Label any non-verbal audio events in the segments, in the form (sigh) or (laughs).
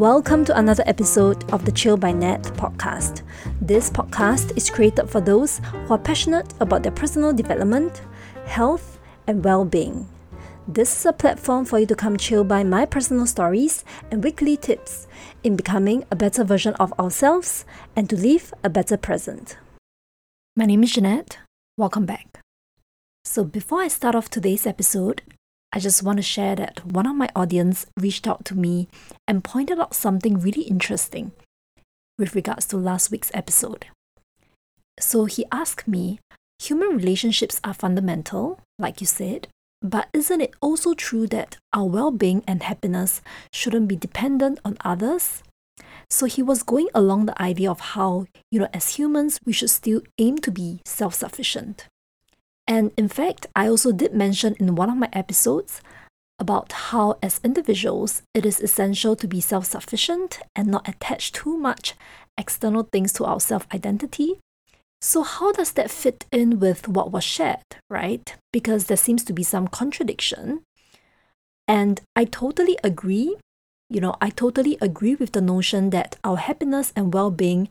Welcome to another episode of the Chill by Nat podcast. This podcast is created for those who are passionate about their personal development, health, and well being. This is a platform for you to come chill by my personal stories and weekly tips in becoming a better version of ourselves and to live a better present. My name is Jeanette. Welcome back. So, before I start off today's episode, I just want to share that one of my audience reached out to me and pointed out something really interesting with regards to last week's episode. So he asked me, human relationships are fundamental, like you said, but isn't it also true that our well being and happiness shouldn't be dependent on others? So he was going along the idea of how, you know, as humans, we should still aim to be self sufficient. And in fact, I also did mention in one of my episodes about how, as individuals, it is essential to be self sufficient and not attach too much external things to our self identity. So, how does that fit in with what was shared, right? Because there seems to be some contradiction. And I totally agree. You know, I totally agree with the notion that our happiness and well being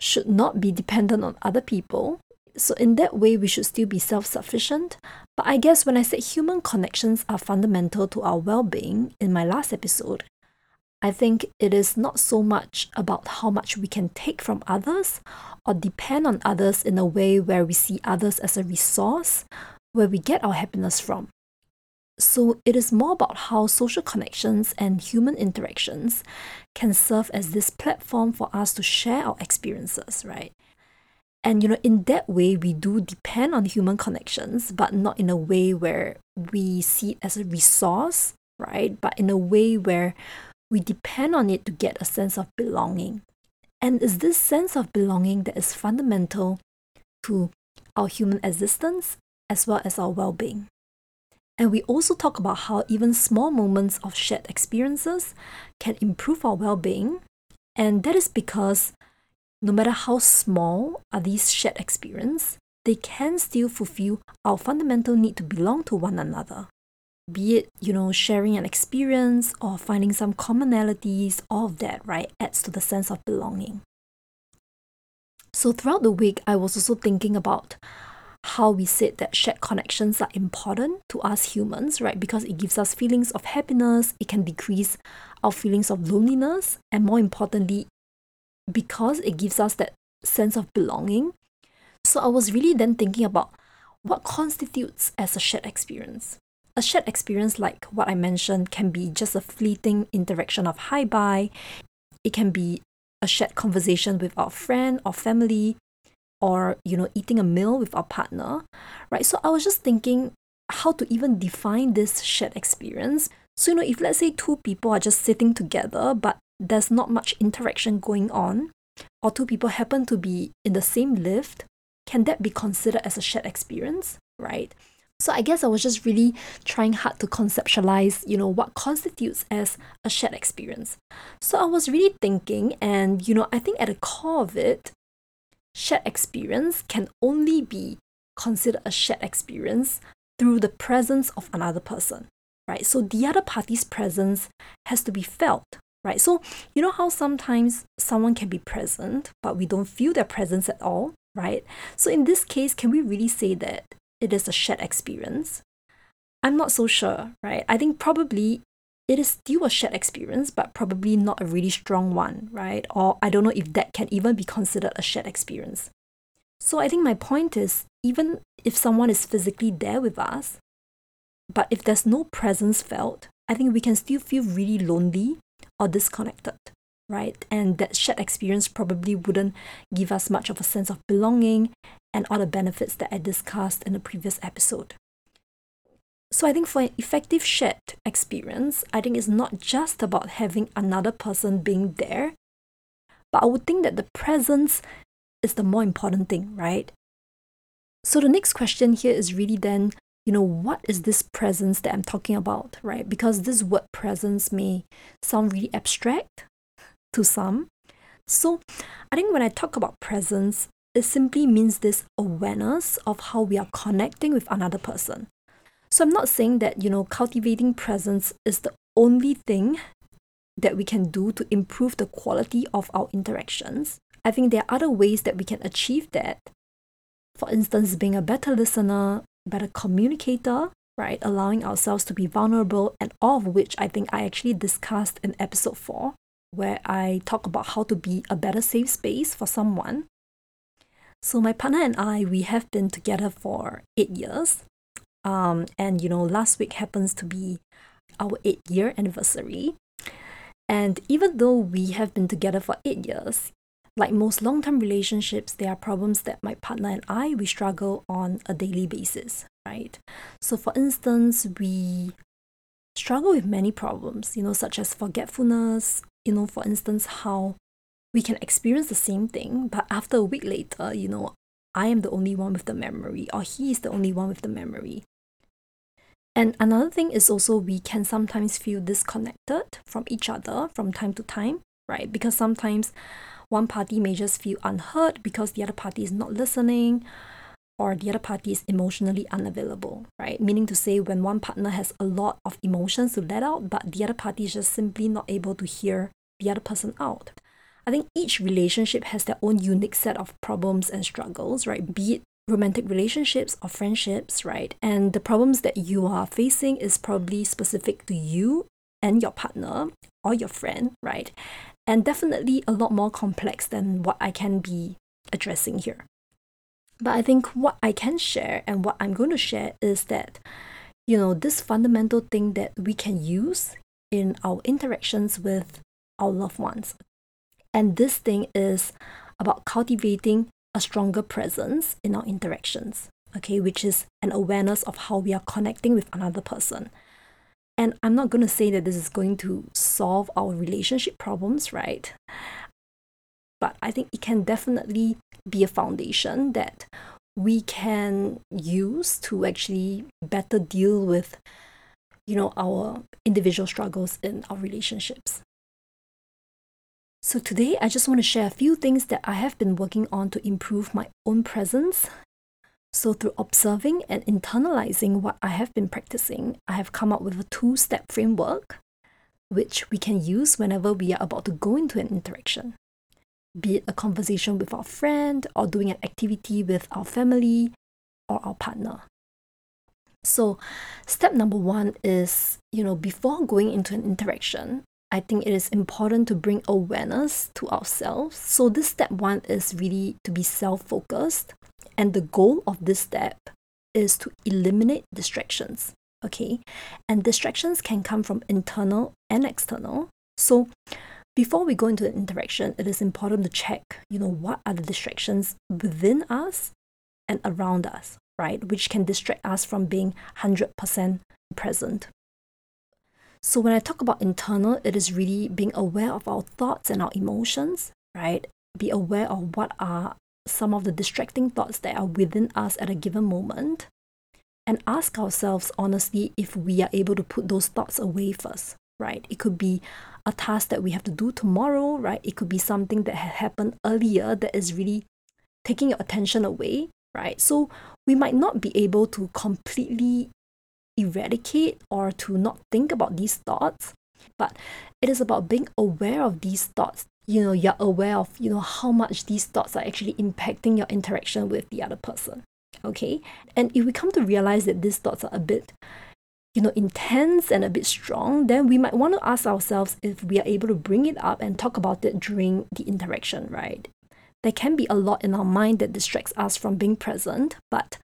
should not be dependent on other people so, in that way, we should still be self sufficient. But I guess when I said human connections are fundamental to our well being in my last episode, I think it is not so much about how much we can take from others or depend on others in a way where we see others as a resource where we get our happiness from. So, it is more about how social connections and human interactions can serve as this platform for us to share our experiences, right? And you know, in that way, we do depend on human connections, but not in a way where we see it as a resource, right? But in a way where we depend on it to get a sense of belonging. And it's this sense of belonging that is fundamental to our human existence as well as our well being. And we also talk about how even small moments of shared experiences can improve our well being. And that is because no matter how small are these shared experiences, they can still fulfill our fundamental need to belong to one another. Be it, you know, sharing an experience or finding some commonalities, all of that, right, adds to the sense of belonging. So throughout the week, I was also thinking about how we said that shared connections are important to us humans, right? Because it gives us feelings of happiness, it can decrease our feelings of loneliness, and more importantly, because it gives us that sense of belonging. So I was really then thinking about what constitutes as a shared experience. A shared experience, like what I mentioned, can be just a fleeting interaction of hi bye. It can be a shared conversation with our friend or family, or you know, eating a meal with our partner, right? So I was just thinking how to even define this shared experience. So, you know, if let's say two people are just sitting together, but there's not much interaction going on, or two people happen to be in the same lift, can that be considered as a shared experience, right? So I guess I was just really trying hard to conceptualize, you know, what constitutes as a shared experience. So I was really thinking, and you know, I think at the core of it, shared experience can only be considered a shared experience through the presence of another person, right? So the other party's presence has to be felt right? So, you know how sometimes someone can be present, but we don't feel their presence at all, right? So, in this case, can we really say that it is a shared experience? I'm not so sure, right? I think probably it is still a shared experience, but probably not a really strong one, right? Or I don't know if that can even be considered a shared experience. So, I think my point is even if someone is physically there with us, but if there's no presence felt, I think we can still feel really lonely or disconnected, right? And that shared experience probably wouldn't give us much of a sense of belonging and all the benefits that I discussed in the previous episode. So I think for an effective shared experience, I think it's not just about having another person being there, but I would think that the presence is the more important thing, right? So the next question here is really then you know, what is this presence that I'm talking about, right? Because this word presence may sound really abstract to some. So I think when I talk about presence, it simply means this awareness of how we are connecting with another person. So I'm not saying that, you know, cultivating presence is the only thing that we can do to improve the quality of our interactions, I think there are other ways that we can achieve that. For instance, being a better listener, better communicator, right? Allowing ourselves to be vulnerable, and all of which I think I actually discussed in episode 4, where I talk about how to be a better safe space for someone. So, my partner and I, we have been together for eight years. Um, and you know, last week happens to be our eight year anniversary. And even though we have been together for eight years, like most long term relationships, there are problems that my partner and I we struggle on a daily basis, right? So, for instance, we struggle with many problems, you know, such as forgetfulness, you know, for instance, how we can experience the same thing, but after a week later, you know, I am the only one with the memory, or he is the only one with the memory. And another thing is also we can sometimes feel disconnected from each other from time to time, right? Because sometimes one party may just feel unheard because the other party is not listening or the other party is emotionally unavailable, right? Meaning to say, when one partner has a lot of emotions to let out, but the other party is just simply not able to hear the other person out. I think each relationship has their own unique set of problems and struggles, right? Be it romantic relationships or friendships, right? And the problems that you are facing is probably specific to you and your partner or your friend, right? And definitely a lot more complex than what I can be addressing here. But I think what I can share and what I'm going to share is that, you know, this fundamental thing that we can use in our interactions with our loved ones. And this thing is about cultivating a stronger presence in our interactions, okay, which is an awareness of how we are connecting with another person. And I'm not going to say that this is going to solve our relationship problems, right? But I think it can definitely be a foundation that we can use to actually better deal with you know our individual struggles in our relationships so, today I just want to share a few things that I have been working on to improve my own presence. So, through observing and internalizing what I have been practicing, I have come up with a two step framework which we can use whenever we are about to go into an interaction. Be it a conversation with our friend, or doing an activity with our family or our partner. So, step number one is, you know, before going into an interaction, I think it is important to bring awareness to ourselves. So, this step one is really to be self focused. And the goal of this step is to eliminate distractions. Okay. And distractions can come from internal and external. So, before we go into an interaction, it is important to check, you know, what are the distractions within us and around us, right? Which can distract us from being 100% present. So when I talk about internal, it is really being aware of our thoughts and our emotions, right? Be aware of what are some of the distracting thoughts that are within us at a given moment and ask ourselves honestly if we are able to put those thoughts away first, right? It could be a task that we have to do tomorrow, right? It could be something that had happened earlier that is really taking your attention away, right? So we might not be able to completely eradicate or to not think about these thoughts, but it is about being aware of these thoughts. You know, you're aware of, you know, how much these thoughts are actually impacting your interaction with the other person. Okay. And if we come to realize that these thoughts are a bit, you know, intense and a bit strong, then we might want to ask ourselves if we are able to bring it up and talk about it during the interaction, right? There can be a lot in our mind that distracts us from being present, but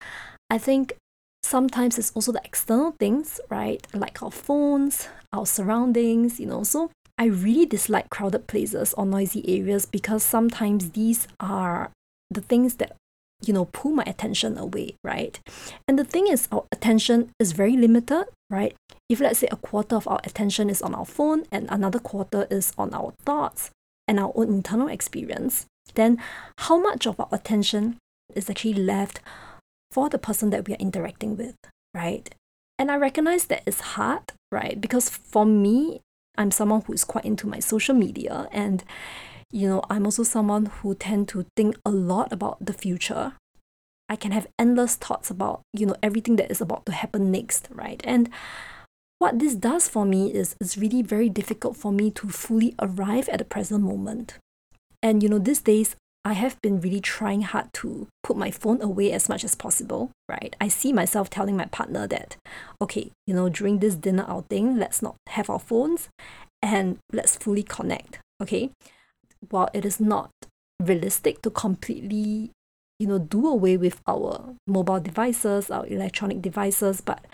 I think sometimes it's also the external things, right? Like our phones, our surroundings, you know. So I really dislike crowded places or noisy areas because sometimes these are the things that you know pull my attention away right and the thing is our attention is very limited right if let's say a quarter of our attention is on our phone and another quarter is on our thoughts and our own internal experience then how much of our attention is actually left for the person that we are interacting with, right? And I recognize that it's hard, right? Because for me, I'm someone who is quite into my social media and you know, I'm also someone who tend to think a lot about the future. I can have endless thoughts about, you know, everything that is about to happen next, right? And what this does for me is it's really very difficult for me to fully arrive at the present moment. And you know, these days I have been really trying hard to put my phone away as much as possible, right? I see myself telling my partner that, okay, you know, during this dinner outing, let's not have our phones and let's fully connect, okay? While it is not realistic to completely, you know, do away with our mobile devices, our electronic devices, but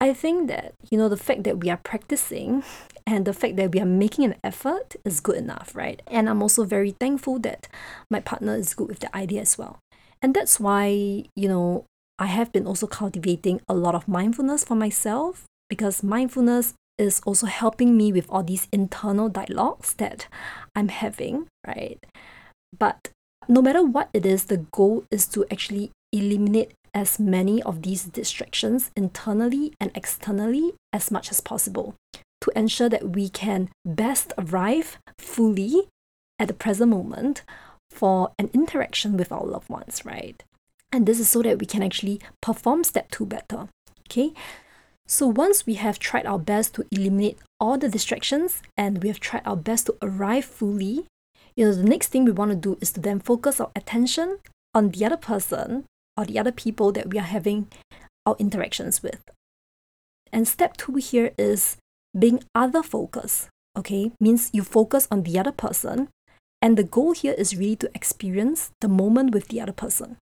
I think that, you know, the fact that we are practicing (laughs) and the fact that we are making an effort is good enough, right? And I'm also very thankful that my partner is good with the idea as well. And that's why, you know, I have been also cultivating a lot of mindfulness for myself because mindfulness is also helping me with all these internal dialogues that I'm having, right? But no matter what it is, the goal is to actually eliminate as many of these distractions internally and externally as much as possible to ensure that we can best arrive fully at the present moment for an interaction with our loved ones, right? And this is so that we can actually perform step two better. Okay. So once we have tried our best to eliminate all the distractions and we have tried our best to arrive fully, you know, the next thing we want to do is to then focus our attention on the other person or the other people that we are having our interactions with. And step two here is being other focused, okay? Means you focus on the other person. And the goal here is really to experience the moment with the other person.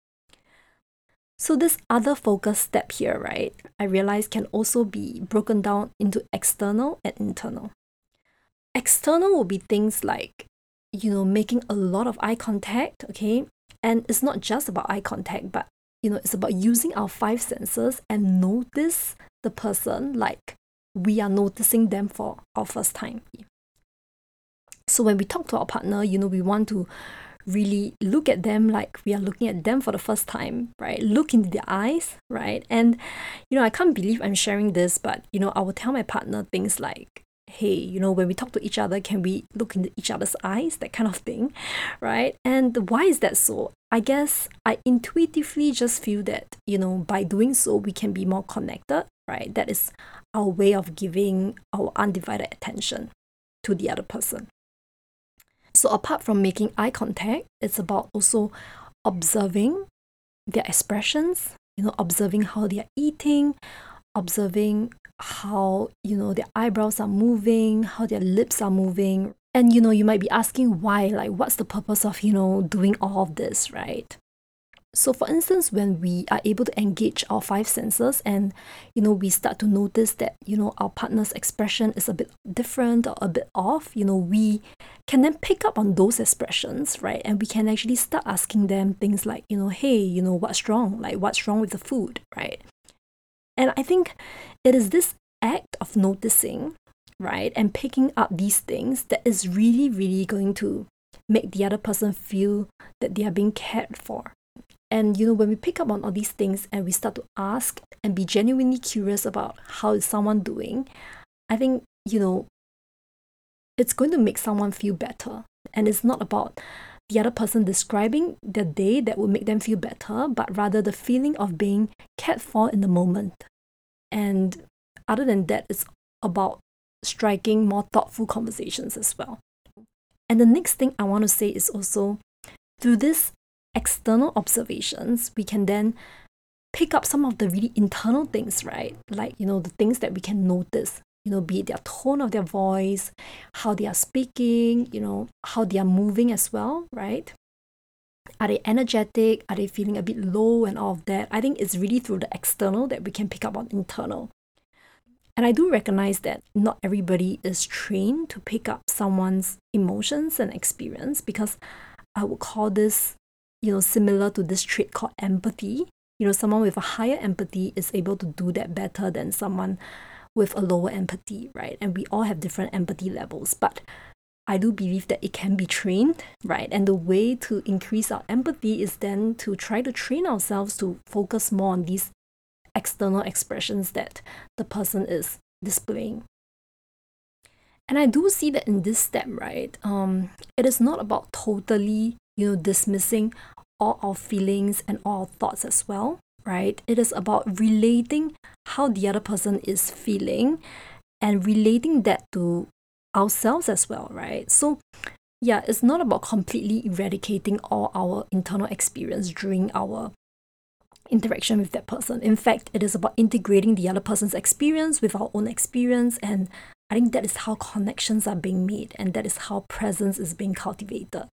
So, this other focus step here, right, I realize can also be broken down into external and internal. External will be things like, you know, making a lot of eye contact, okay? And it's not just about eye contact, but you know, it's about using our five senses and notice the person like we are noticing them for our first time. So when we talk to our partner, you know, we want to really look at them like we are looking at them for the first time, right? Look into their eyes, right? And, you know, I can't believe I'm sharing this, but, you know, I will tell my partner things like, hey, you know, when we talk to each other, can we look into each other's eyes? That kind of thing, (laughs) right? And why is that so? I guess I intuitively just feel that, you know, by doing so, we can be more connected, right? That is our way of giving our undivided attention to the other person. So, apart from making eye contact, it's about also observing their expressions, you know, observing how they are eating, observing how you know their eyebrows are moving how their lips are moving. And you know you might be asking why like what's the purpose of you know doing all of this right? So for instance when we are able to engage our five senses and you know we start to notice that you know our partner's expression is a bit different or a bit off you know we can then pick up on those expressions right? And we can actually start asking them things like you know hey you know what's wrong? Like what's wrong with the food? right and I think it is this act of noticing, right, and picking up these things that is really, really going to make the other person feel that they are being cared for. And you know, when we pick up on all these things and we start to ask and be genuinely curious about how is someone doing, I think, you know, it's going to make someone feel better. And it's not about the other person describing the day that would make them feel better, but rather the feeling of being cared for in the moment. And other than that, it's about striking more thoughtful conversations as well. And the next thing I want to say is also through this external observations, we can then pick up some of the really internal things, right? Like, you know, the things that we can notice you know, be it their tone of their voice, how they are speaking, you know, how they are moving as well, right? Are they energetic? Are they feeling a bit low and all of that? I think it's really through the external that we can pick up on internal. And I do recognize that not everybody is trained to pick up someone's emotions and experience because I would call this, you know, similar to this trait called empathy. You know, someone with a higher empathy is able to do that better than someone with a lower empathy, right? And we all have different empathy levels, but I do believe that it can be trained, right? And the way to increase our empathy is then to try to train ourselves to focus more on these external expressions that the person is displaying. And I do see that in this step, right? Um, it is not about totally, you know, dismissing all our feelings and all our thoughts as well. Right? It is about relating how the other person is feeling and relating that to ourselves as well, right? So, yeah, it's not about completely eradicating all our internal experience during our interaction with that person. In fact, it is about integrating the other person's experience with our own experience. And I think that is how connections are being made and that is how presence is being cultivated.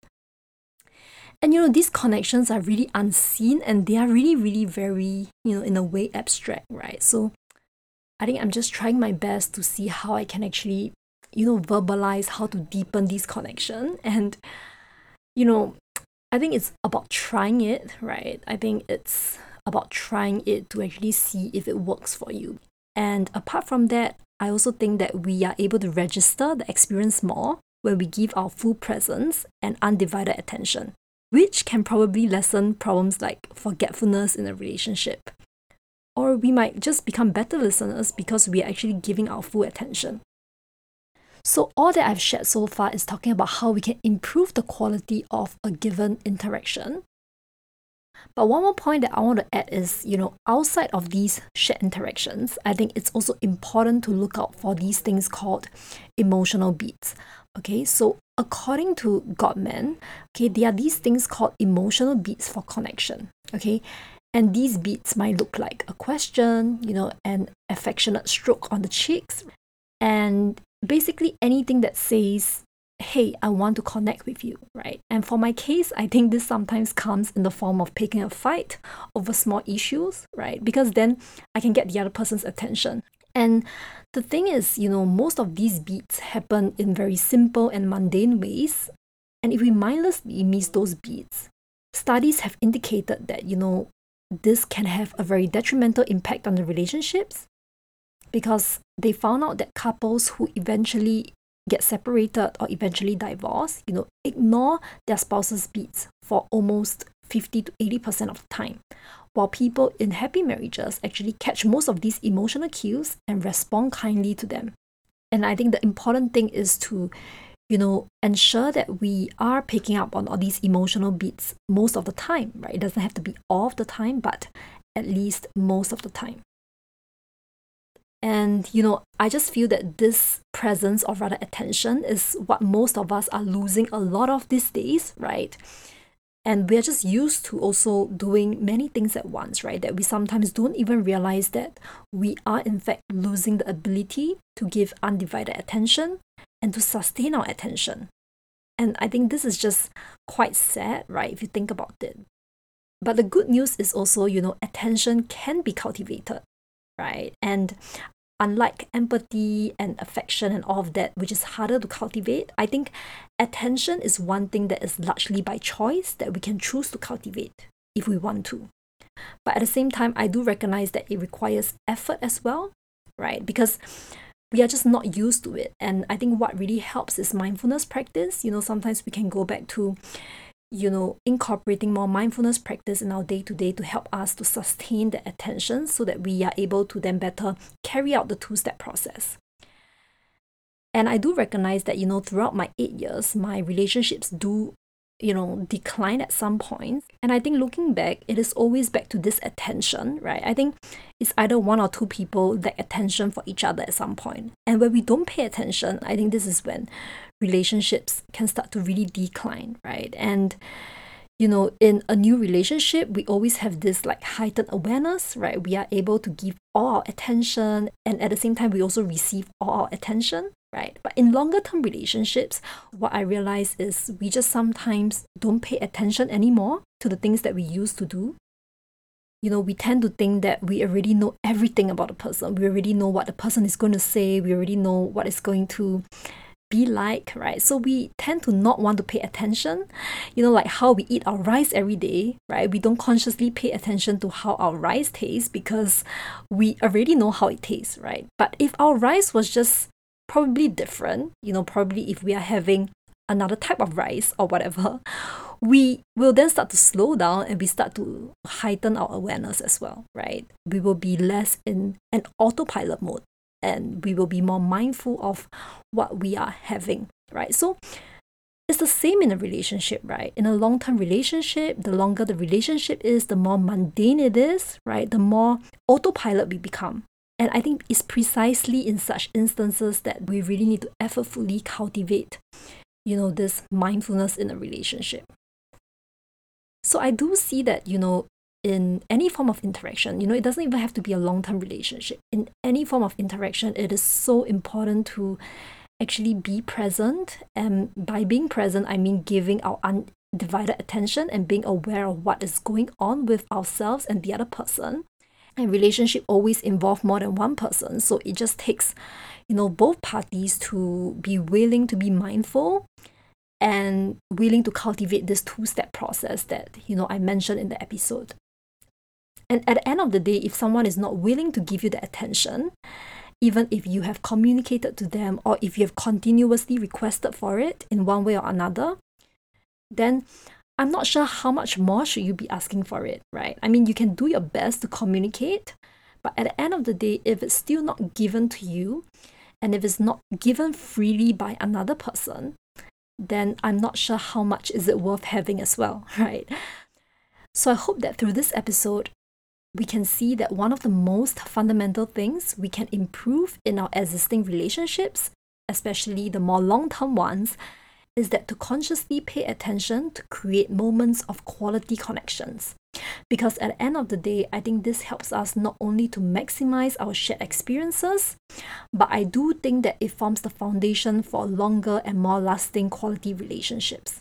And you know, these connections are really unseen and they are really, really very, you know, in a way abstract, right? So I think I'm just trying my best to see how I can actually, you know, verbalize how to deepen this connection. And, you know, I think it's about trying it, right? I think it's about trying it to actually see if it works for you. And apart from that, I also think that we are able to register the experience more when we give our full presence and undivided attention, which can probably lessen problems like forgetfulness in a relationship. Or we might just become better listeners because we are actually giving our full attention. So, all that I've shared so far is talking about how we can improve the quality of a given interaction but one more point that I want to add is, you know, outside of these shared interactions, I think it's also important to look out for these things called emotional bids. Okay, so according to Gottman, okay, there are these things called emotional bids for connection. Okay, and these bids might look like a question, you know, an affectionate stroke on the cheeks, and basically anything that says hey, I want to connect with you, right? And for my case, I think this sometimes comes in the form of picking a fight over small issues, right? Because then I can get the other person's attention. And the thing is, you know, most of these bids happen in very simple and mundane ways. And if we mindlessly miss those bids, studies have indicated that, you know, this can have a very detrimental impact on the relationships because they found out that couples who eventually get separated or eventually divorce, you know, ignore their spouse's bids for almost 50 to 80% of the time. While people in happy marriages actually catch most of these emotional cues and respond kindly to them. And I think the important thing is to, you know, ensure that we are picking up on all these emotional bids most of the time, right? It doesn't have to be all of the time, but at least most of the time. And, you know, I just feel that this presence or rather attention is what most of us are losing a lot of these days, right? And we're just used to also doing many things at once, right? That we sometimes don't even realize that we are, in fact, losing the ability to give undivided attention and to sustain our attention. And I think this is just quite sad, right? If you think about it. But the good news is also, you know, attention can be cultivated right? And unlike empathy and affection and all of that, which is harder to cultivate, I think attention is one thing that is largely by choice that we can choose to cultivate if we want to. But at the same time, I do recognize that it requires effort as well, right? Because we are just not used to it. And I think what really helps is mindfulness practice. You know, sometimes we can go back to you know, incorporating more mindfulness practice in our day to day to help us to sustain the attention so that we are able to then better carry out the two step process. And I do recognize that, you know, throughout my eight years, my relationships do, you know, decline at some point. And I think looking back, it is always back to this attention, right? I think it's either one or two people that attention for each other at some point. And when we don't pay attention, I think this is when relationships can start to really decline, right? And you know, in a new relationship, we always have this like heightened awareness, right? We are able to give all our attention, and at the same time, we also receive all our attention, right? But in longer term relationships, what I realize is we just sometimes don't pay attention anymore to the things that we used to do. You know, we tend to think that we already know everything about a person. We already know what the person is going to say. We already know what is going to be like, right? So we tend to not want to pay attention. You know, like how we eat our rice every day, right? We don't consciously pay attention to how our rice tastes because we already know how it tastes, right? But if our rice was just probably different, you know, probably if we are having another type of rice or whatever, (laughs) we will then start to slow down and we start to heighten our awareness as well, right? We will be less in an autopilot mode and we will be more mindful of what we are having right so It's the same in a relationship, right? In a long term relationship, the longer the relationship is, the more mundane it is, right? The more autopilot we become. And I think it's precisely in such instances that we really need to effortfully cultivate, you know, this mindfulness in a relationship. So I do see that, you know, in any form of interaction, you know, it doesn't even have to be a long term relationship. In any form of interaction, it is so important to actually be present. And by being present, I mean giving our undivided attention and being aware of what is going on with ourselves and the other person. And relationship always involve more than one person. So it just takes, you know, both parties to be willing to be mindful and willing to cultivate this two-step process that, you know, I mentioned in the episode. And at the end of the day, if someone is not willing to give you the attention, even if you have communicated to them or if you have continuously requested for it in one way or another, then I'm not sure how much more should you be asking for it, right? I mean, you can do your best to communicate, but at the end of the day, if it's still not given to you, and if it's not given freely by another person, then I'm not sure how much is it worth having as well, (laughs) right? So I hope that through this episode, we can see that one of the most fundamental things we can improve in our existing relationships, especially the more long term ones, is that to consciously pay attention to create moments of quality connections. Because at the end of the day, I think this helps us not only to maximize our shared experiences, but I do think that it forms the foundation for longer and more lasting quality relationships.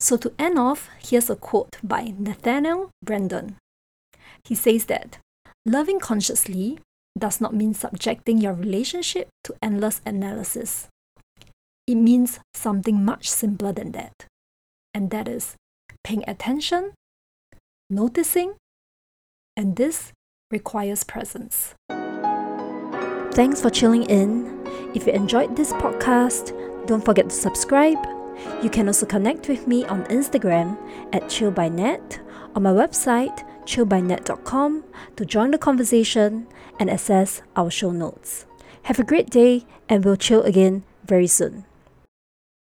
So, to end off, here's a quote by Nathaniel Branden. He says that loving consciously does not mean subjecting your relationship to endless analysis. It means something much simpler than that, and that is paying attention, noticing, and this requires presence. Thanks for chilling in. If you enjoyed this podcast, don't forget to subscribe. You can also connect with me on Instagram at chillbynat, on my website chillbynat.com to join the conversation and access our show notes. Have a great day, and we'll chill again very soon.